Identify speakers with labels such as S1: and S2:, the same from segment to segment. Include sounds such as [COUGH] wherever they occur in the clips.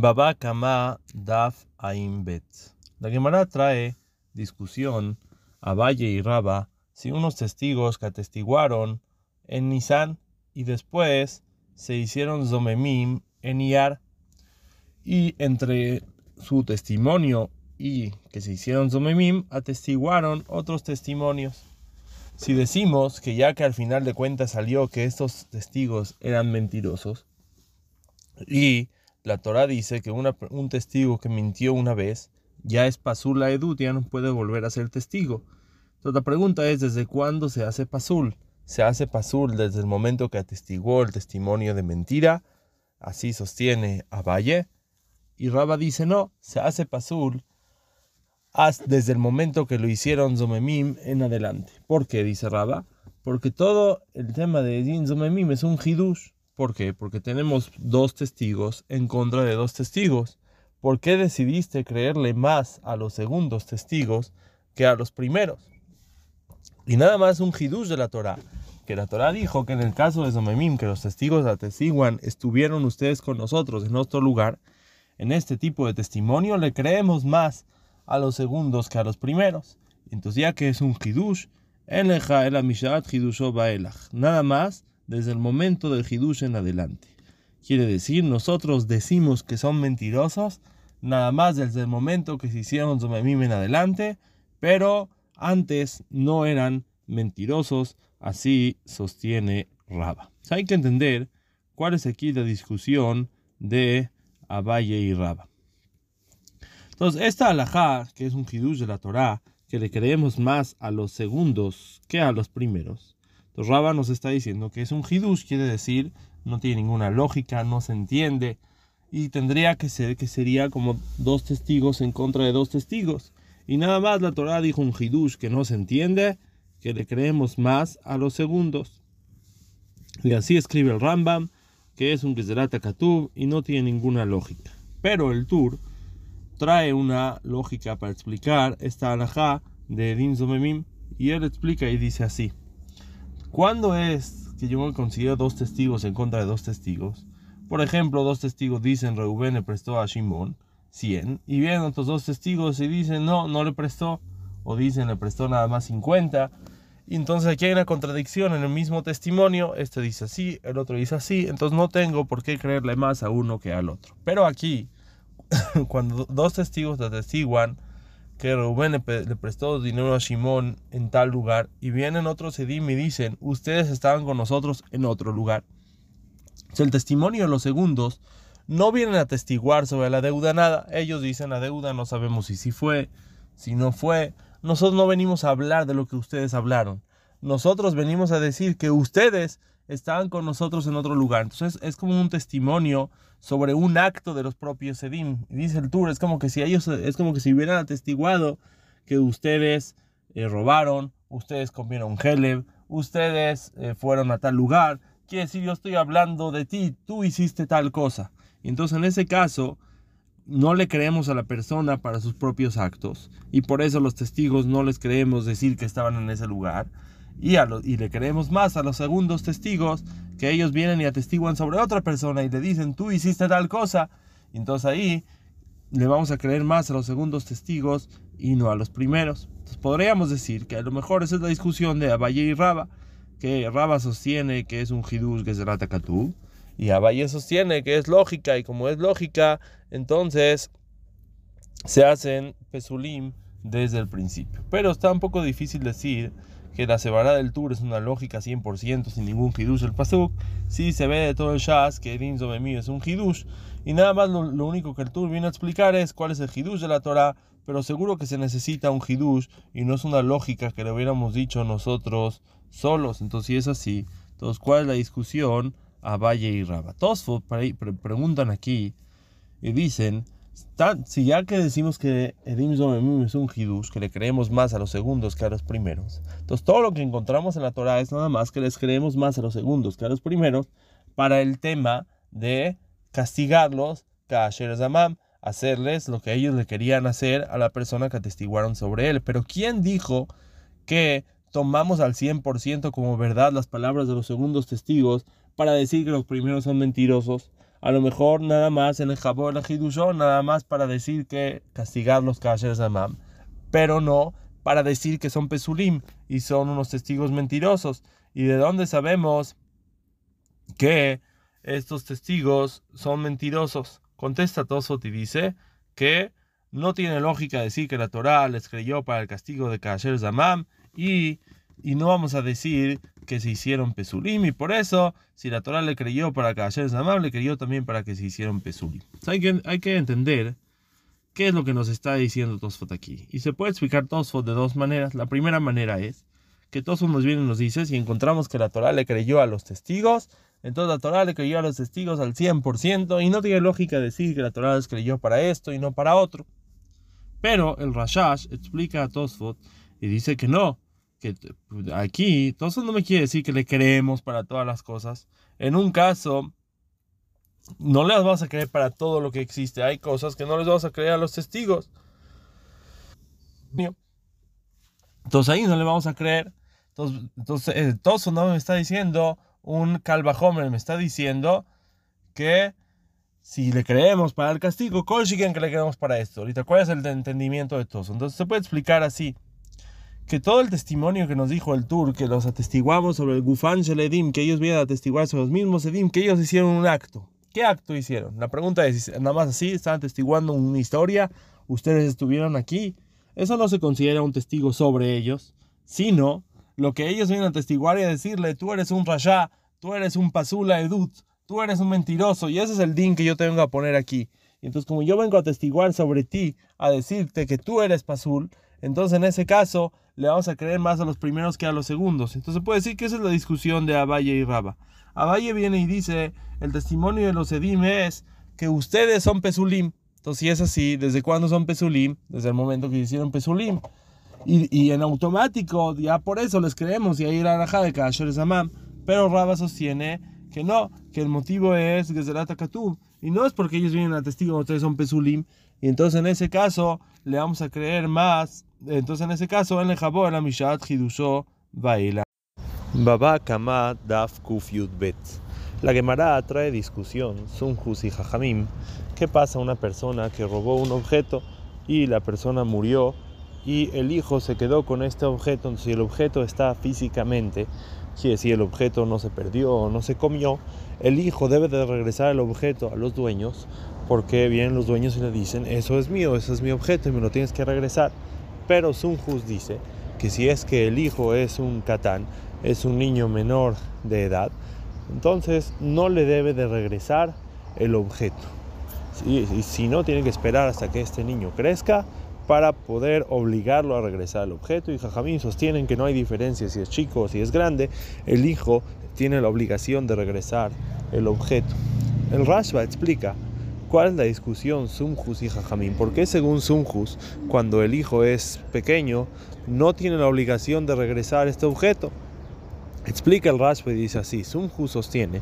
S1: Baba Kama Daf Aim Bet. La Gemara trae discusión a Valle y Raba si unos testigos que atestiguaron en Nisan y después se hicieron Zomemim en Iyar. Y entre su testimonio y que se hicieron Zomemim, atestiguaron otros testimonios. Si decimos que ya que al final de cuentas salió que estos testigos eran mentirosos y la Torah dice que un testigo que mintió una vez ya es pasul la edut, ya no puede volver a ser testigo. Entonces la pregunta es, ¿desde cuándo se hace pasul? Se hace pasul desde el momento que atestiguó el testimonio de mentira, así sostiene Valle. Y Raba dice, no, se hace pasul desde el momento que lo hicieron Zomemim en adelante. ¿Por qué? Dice Raba. Porque todo el tema de Din Zomemim es un hidush. ¿Por qué? Porque tenemos dos testigos en contra de dos testigos. ¿Por qué decidiste creerle más a los segundos testigos que a los primeros? Y nada más un hidush de la Torah. Que la Torah dijo que en el caso de Zomemim, que los testigos atestiguan, estuvieron ustedes con nosotros en otro lugar. En este tipo de testimonio le creemos más a los segundos que a los primeros. Entonces ya que es un hidush, Nada más desde el momento del Hidush en adelante. Quiere decir, nosotros decimos que son mentirosos nada más desde el momento que se hicieron Zomemim en adelante, pero antes no eran mentirosos, así sostiene Raba. hay que entender cuál es aquí la discusión de Abaye y Raba. Entonces, esta alajá, que es un hidush de la Torá, que le creemos más a los segundos que a los primeros, entonces Raba nos está diciendo que es un hidush, quiere decir, no tiene ninguna lógica, no se entiende, y tendría que ser que sería como dos testigos en contra de dos testigos. Y nada más la Torah dijo un hidush que no se entiende, que le creemos más a los segundos. Y así escribe el Rambam, que es un Gezerat Katub y no tiene ninguna lógica. Pero el Tur trae una lógica para explicar esta alajá de Din Zomemim, y él explica y dice así. ¿Cuándo es que yo considero dos testigos en contra de dos testigos? Por ejemplo, dos testigos dicen Reuben le prestó a Shimon 100 y vienen otros dos testigos y dicen no, no le prestó o dicen le prestó nada más 50. Y entonces aquí hay una contradicción en el mismo testimonio. Este dice así, el otro dice así. Entonces no tengo por qué creerle más a uno que al otro. Pero aquí, [LAUGHS] cuando dos testigos te atestiguan que Rubén le, prestó dinero a Shimón en tal lugar y vienen otros Edim y dicen, ustedes estaban con nosotros en otro lugar. Si el testimonio de los segundos no vienen a testiguar sobre la deuda nada, ellos dicen la deuda no sabemos si sí fue, si no fue. Nosotros no venimos a hablar de lo que ustedes hablaron. Nosotros venimos a decir que ustedes estaban con nosotros en otro lugar. Entonces es como un testimonio sobre un acto de los propios Edim. Dice el Tour, es como que si ellos, es como que si hubieran atestiguado que ustedes eh, robaron, ustedes comieron Heleb, ustedes eh, fueron a tal lugar. Quiere decir, yo estoy hablando de ti, tú hiciste tal cosa. Entonces en ese caso, no le creemos a la persona para sus propios actos. Y por eso los testigos no les creemos decir que estaban en ese lugar y, y le creemos más a los segundos testigos que ellos vienen y atestiguan sobre otra persona y le dicen tú hiciste tal cosa. Entonces ahí le vamos a creer más a los segundos testigos y no a los primeros. Entonces podríamos decir que a lo mejor esa es la discusión de Abaye y Raba, que Raba sostiene que es un hidush que es el Atakatú y Abaye sostiene que es lógica y como es lógica, entonces se hacen pesulim desde el principio. Pero está un poco difícil decir que la separada del tour es una lógica 100% sin ningún hidush el pasuk, sí se ve de todo el shas que Edin Zomemi es un hidush, y nada más lo, único que el tour viene a explicar es cuál es el hidush de la Torah, pero seguro que se necesita un hidush y no es una lógica que le hubiéramos dicho nosotros solos. Entonces, si es así, entonces, ¿cuál es la discusión a Valle y Raba? Todos preguntan aquí y dicen si ya que decimos que Edim Zomemim es un hidush, que le creemos más a los segundos que a los primeros, entonces todo lo que encontramos en la Torah es nada más que les creemos más a los segundos que a los primeros para el tema de castigarlos, Kasher Zamam, hacerles lo que ellos le querían hacer a la persona que atestiguaron sobre él. Pero ¿quién dijo que tomamos al 100% como verdad las palabras de los segundos testigos para decir que los primeros son mentirosos? A lo mejor nada más en el el Hidusho, nada más para decir que castigar los Kasher Amam, pero no para decir que son Pesulim y son unos testigos mentirosos. ¿Y de dónde sabemos que estos testigos son mentirosos? Contesta Tosfot y dice que no tiene lógica decir que la Torah les creyó para el castigo de Kasher Zamam y, y no vamos a decir que se hicieron Pesulim y por eso, si la Torah le creyó para Kasher Zamam, le creyó también para que se hicieron Pesulim. hay, que, hay que entender qué es lo que nos está diciendo Tosfot aquí. Y se puede explicar Tosfot de dos maneras. La primera manera es que Tosfot nos viene y nos dice, si encontramos que la Torah le creyó a los testigos, entonces la Torah le creyó a los testigos al 100% y no tiene lógica decir que la Torah les creyó para esto y no para otro. Pero el Rashash explica a Tosfot y dice que no, que aquí Tosfot no me quiere decir que le creemos para todas las cosas. En un caso, no les vas a creer para todo lo que existe. Hay cosas que no les vas a creer a los testigos. Entonces ahí no le vamos a creer. Entonces, entonces eh, Tosfot no me está diciendo, un Calvajomer me está diciendo que si le creemos para el castigo, consiguen que le creemos para esto. Ahorita, ¿cuál es el entendimiento de todos? Entonces se puede explicar así, que todo el testimonio que nos dijo el Tur, que los atestiguamos sobre el Gufan Sheledim, que ellos vienen a atestiguar sobre los mismos Edim, que ellos hicieron un acto. ¿Qué acto hicieron? La pregunta es, nada más así, están atestiguando una historia, ustedes estuvieron aquí. Eso no se considera un testigo sobre ellos, sino lo que ellos vienen a atestiguar y a decirle, tú eres un Rasha, tú eres un Pasula Edut, tú eres un mentiroso y ese es el din que yo tengo a poner aquí. Y entonces como yo vengo a testiguar sobre ti, a decirte que tú eres Pasul, entonces en ese caso le vamos a creer más a los primeros que a los segundos. Entonces puede decir que esa es la discusión de Abaye y Raba. Abaye viene y dice, el testimonio de los Edim es que ustedes son Pesulim. Entonces si es así, ¿desde cuándo son Pesulim? Desde el momento que hicieron Pesulim. Y, en automático, ya por eso les creemos, y ahí la raja de Kasher Zamam. Pero Raba sostiene que no, que el motivo es Gezerat Katub. Y no es porque ellos vienen a testigo, ustedes son Pesulim. Y entonces en ese caso le vamos a creer más. Entonces en ese caso, en el Jabó, la Mishat Hidusho Baila.
S2: Baba Kama Daf Kuf Bet. La Gemara trae discusión, Sunjus y Jajamim. ¿Qué pasa a una persona que robó un objeto y la persona murió y el hijo se quedó con este objeto? Si el objeto está físicamente si el objeto no se perdió o no se comió, el hijo debe de regresar el objeto a los dueños, porque vienen los dueños y le dicen, eso es mío, ese es mi objeto y me lo tienes que regresar. Pero Sunjus dice que si es que el hijo es un catán, es un niño menor de edad, entonces no le debe de regresar el objeto. Y si no, tiene que esperar hasta que este niño crezca para poder obligarlo a regresar al objeto. Y Jajamín sostienen que no hay diferencia si es chico o si es grande, el hijo tiene la obligación de regresar el objeto. El Rashba explica cuál es la discusión Sumjus y Jajamín. ¿Por qué según Sumjus, cuando el hijo es pequeño, no tiene la obligación de regresar este objeto? Explica el Rashba y dice así, Sumjus sostiene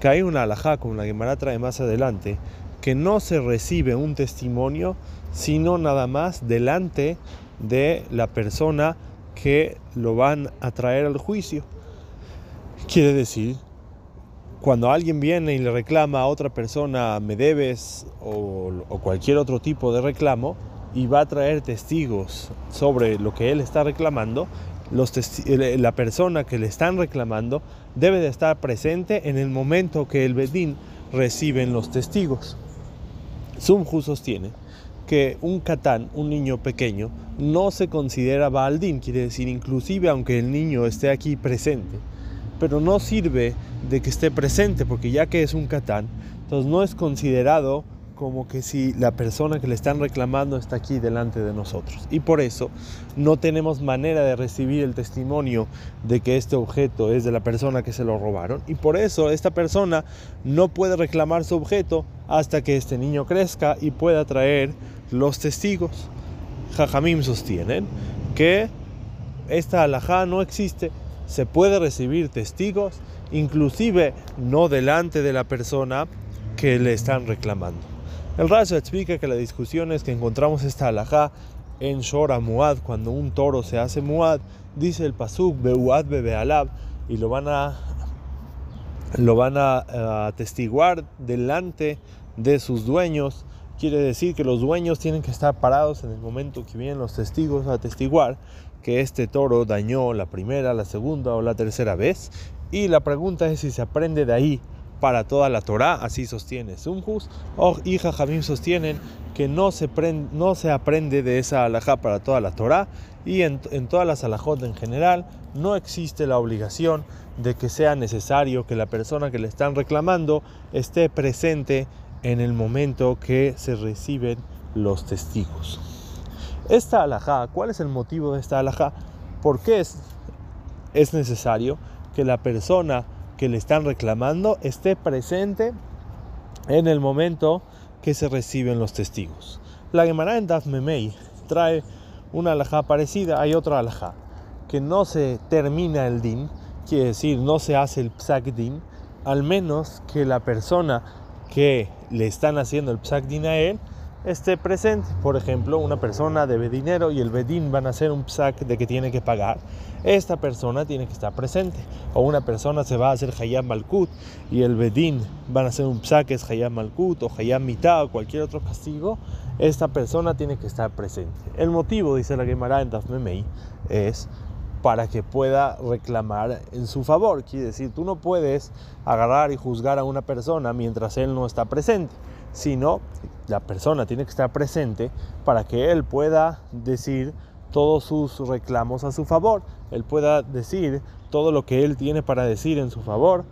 S2: que hay una alajá, como la Gemara trae más adelante, que no se recibe un testimonio sino nada más delante de la persona que lo van a traer al juicio. Quiere decir, cuando alguien viene y le reclama a otra persona, me debes o, cualquier otro tipo de reclamo, y va a traer testigos sobre lo que él está reclamando, la persona que le están reclamando debe de estar presente en el momento que el Bedín reciben los testigos. Sumju sostiene que un catán, un niño pequeño, no se considera baldín, quiere decir inclusive aunque el niño esté aquí presente, pero no sirve de que esté presente porque ya que es un catán, entonces no es considerado como que si la persona que le están reclamando está aquí delante de nosotros. Y por eso no tenemos manera de recibir el testimonio de que este objeto es de la persona que se lo robaron. Y por eso esta persona no puede reclamar su objeto hasta que este niño crezca y pueda traer los testigos. Jajamim sostienen que esta alajá no existe. Se puede recibir testigos, inclusive no delante de la persona que le están reclamando. El Raza explica que la discusión es que encontramos esta alajá en Shora Muad, cuando un toro se hace Muad, dice el Pasuk, Beuad Bebealab, y lo van a lo van a atestiguar delante de sus dueños. Quiere decir que los dueños tienen que estar parados en el momento que vienen los testigos a atestiguar que este toro dañó la primera, la segunda o la tercera vez. Y la pregunta es si se aprende de ahí para toda la Torah, así sostiene Sumjus, o y Jajamim sostienen que no se, aprende de esa alajá para toda la Torah y en, en todas las alajot en general no existe la obligación de que sea necesario que la persona que le están reclamando esté presente en el momento que se reciben los testigos. Esta alajá, ¿cuál es el motivo de esta alajá? ¿Por qué es, es necesario que la persona que le están reclamando esté presente en el momento que se reciben los testigos. La Gemara en Daf Memei trae una alajá parecida, hay otra alajá, que no se termina el din, quiere decir, no se hace el psak din, al menos que la persona que le están haciendo el psak din a él esté presente. Por ejemplo, una persona debe dinero y el bedín van a hacer un psak de que tiene que pagar. Esta persona tiene que estar presente. O una persona se va a hacer hayam malkut y el bedín van a hacer un psak que es hayam malkut o hayam mitad o cualquier otro castigo. Esta persona tiene que estar presente. El motivo, dice la Gemara en Dafmemei, es para que pueda reclamar en su favor. Quiere decir, tú no puedes agarrar y juzgar a una persona mientras él no está presente sino la persona tiene que estar presente para que él pueda decir todos sus reclamos a su favor, él pueda decir todo lo que él tiene para decir en su favor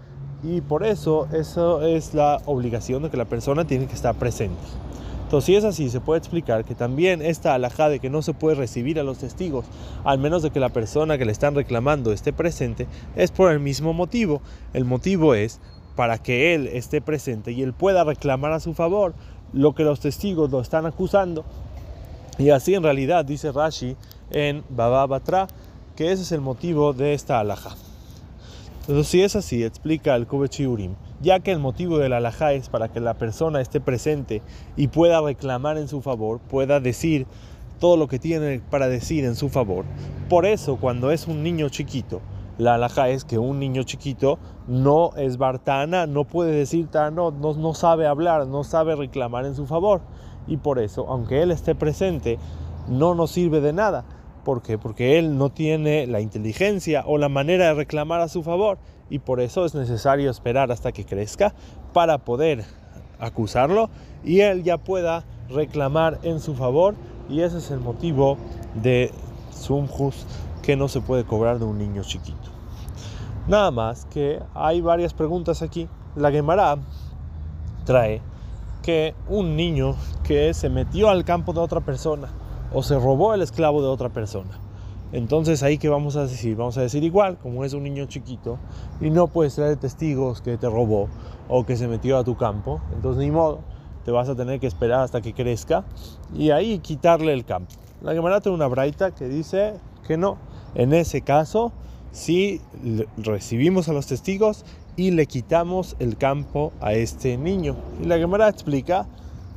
S2: y por eso eso es la obligación de que la persona tiene que estar presente. Entonces, si es así, se puede explicar que también esta alhaja de que no se puede recibir a los testigos, al menos de que la persona que le están reclamando esté presente, es por el mismo motivo. El motivo es para que él esté presente y él pueda reclamar a su favor lo que los testigos lo están acusando. Y así en realidad dice Rashi en Baba Batra que ese es el motivo de esta alhaja. Entonces, si es así, explica el Kovechi Urim, ya que el motivo de la alhaja es para que la persona esté presente y pueda reclamar en su favor, pueda decir todo lo que tiene para decir en su favor. Por eso, cuando es un niño chiquito, la alhaja es que un niño chiquito no es bartana, no puede decir no, no, no sabe hablar, no sabe reclamar en su favor. Y por eso, aunque él esté presente, no nos sirve de nada. ¿Por qué? Porque él no tiene la inteligencia o la manera de reclamar a su favor. Y por eso es necesario esperar hasta que crezca para poder acusarlo y él ya pueda reclamar en su favor. Y ese es el motivo de Sumjus que no se puede cobrar de un niño chiquito. Nada más que hay varias preguntas aquí. La Gemara trae que un niño que se metió al campo de otra persona o se robó el esclavo de otra persona. Entonces ahí que vamos a decir, vamos a decir igual, como es un niño chiquito y no puedes traer testigos que te robó o que se metió a tu campo, entonces ni modo, te vas a tener que esperar hasta que crezca y ahí quitarle el campo. La Gemara tiene una braita que dice que no, en ese caso si recibimos a los testigos y le quitamos el campo a este niño. Y la Gemara explica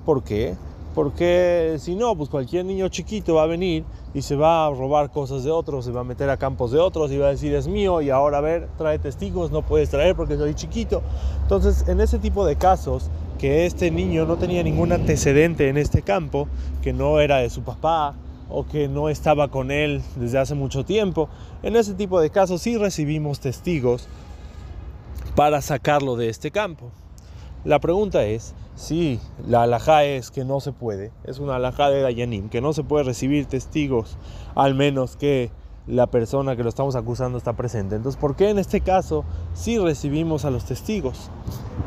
S2: por qué. Porque si no, pues cualquier niño chiquito va a venir y se va a robar cosas de otros, se va a meter a campos de otros y va a decir es mío y ahora a ver, trae testigos, no puedes traer porque soy chiquito. Entonces, en ese tipo de casos, que este niño no tenía ningún antecedente en este campo, que no era de su papá, o que no estaba con él desde hace mucho tiempo. En ese tipo de casos sí recibimos testigos para sacarlo de este campo. La pregunta es si la alajá es que no se puede, es una alajá de Dayanim, que no se puede recibir testigos al menos que la persona que lo estamos acusando está presente. Entonces, ¿por qué en este caso sí recibimos a los testigos?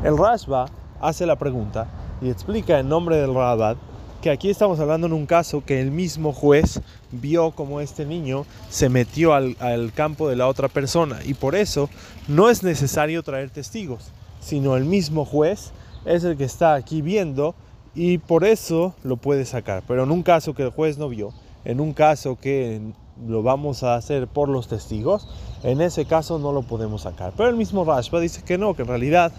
S2: El Rashba hace la pregunta y explica en nombre del Rabat que aquí estamos hablando en un caso que el mismo juez vio como este niño se metió al, campo de la otra persona y por eso no es necesario traer testigos, sino el mismo juez es el que está aquí viendo y por eso lo puede sacar. Pero en un caso que el juez no vio, en un caso que lo vamos a hacer por los testigos, en ese caso no lo podemos sacar. Pero el mismo Rashba dice que no, que en realidad,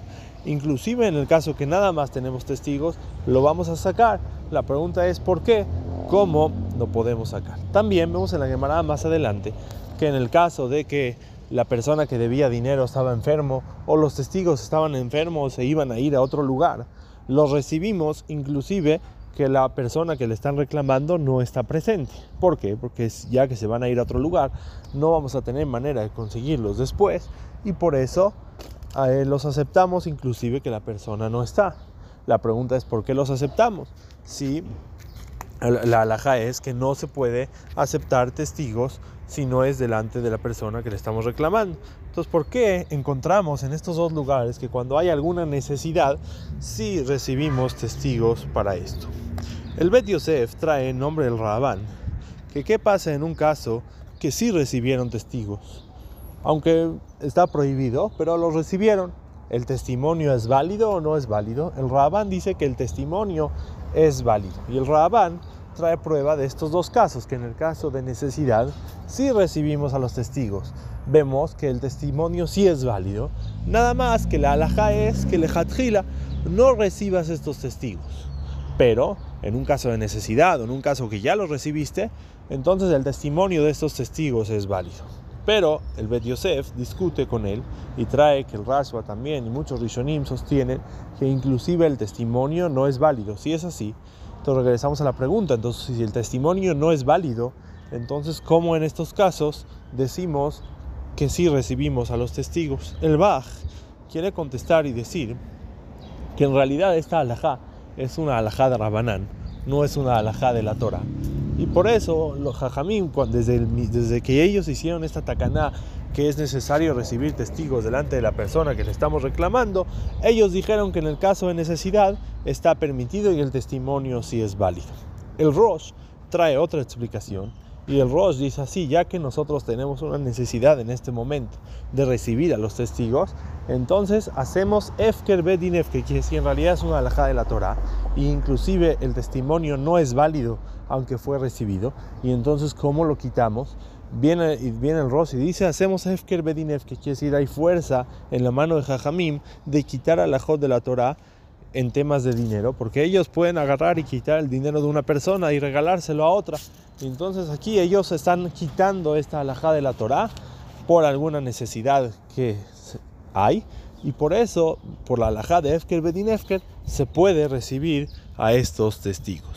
S2: inclusive en el caso que nada más tenemos testigos, lo vamos a sacar la pregunta es ¿por qué? ¿Cómo lo podemos sacar? También vemos en la Gemara más adelante que en el caso de que la persona que debía dinero estaba enfermo o los testigos estaban enfermos se iban a ir a otro lugar. Los recibimos inclusive que la persona que le están reclamando no está presente. ¿Por qué? Porque ya que se van a ir a otro lugar, no vamos a tener manera de conseguirlos después y por eso los aceptamos inclusive que la persona no está. La pregunta es ¿por qué los aceptamos? Si la alhaja es que no se puede aceptar testigos si no es delante de la persona que le estamos reclamando. Entonces, ¿por qué encontramos en estos dos lugares que cuando hay alguna necesidad, sí recibimos testigos para esto? El Bet Yosef trae en nombre del Rabán que qué pasa en un caso que sí recibieron testigos, aunque está prohibido, pero los recibieron. ¿El testimonio es válido o no es válido? El Rabán dice que el testimonio es válido. Y el Rabán trae prueba de estos dos casos, que en el caso de necesidad sí recibimos a los testigos. Vemos que el testimonio sí es válido, nada más que la alhaja es que le hatjila no recibas estos testigos. Pero en un caso de necesidad o en un caso que ya los recibiste, entonces el testimonio de estos testigos es válido. Pero el Bet Yosef discute con él y trae que el Rashba también y muchos Rishonim sostienen que inclusive el testimonio no es válido. Si es así, entonces regresamos a la pregunta. Entonces, si el testimonio no es válido, entonces, ¿cómo en estos casos decimos que sí recibimos a los testigos? El Bach quiere contestar y decir que en realidad esta alajá es una alajá de Rabanán, no es una alajá de la Torah. Y por eso los jajamim, desde, desde que ellos hicieron esta tacaná, que es necesario recibir testigos delante de la persona que le estamos reclamando, ellos dijeron que en el caso de necesidad está permitido y el testimonio sí es válido. El Rosh trae otra explicación y el Rosh dice así, ya que nosotros tenemos una necesidad en este momento de recibir a los testigos, entonces hacemos Efker Bedinef, que quiere decir en realidad es una alhaja de la Torah, e inclusive el testimonio no es válido aunque fue recibido, y entonces ¿cómo lo quitamos? Viene, viene el Rosh y dice, hacemos Efker Bedinef, que quiere decir hay fuerza en la mano de Jajamim de quitar al alajot de la Torah en temas de dinero, porque ellos pueden agarrar y quitar el dinero de una persona y regalárselo a otra. Entonces aquí ellos están quitando esta alhaja de la Torah por alguna necesidad que hay y por eso, por la alhaja de Efker Bedin Efker, se puede recibir a estos testigos.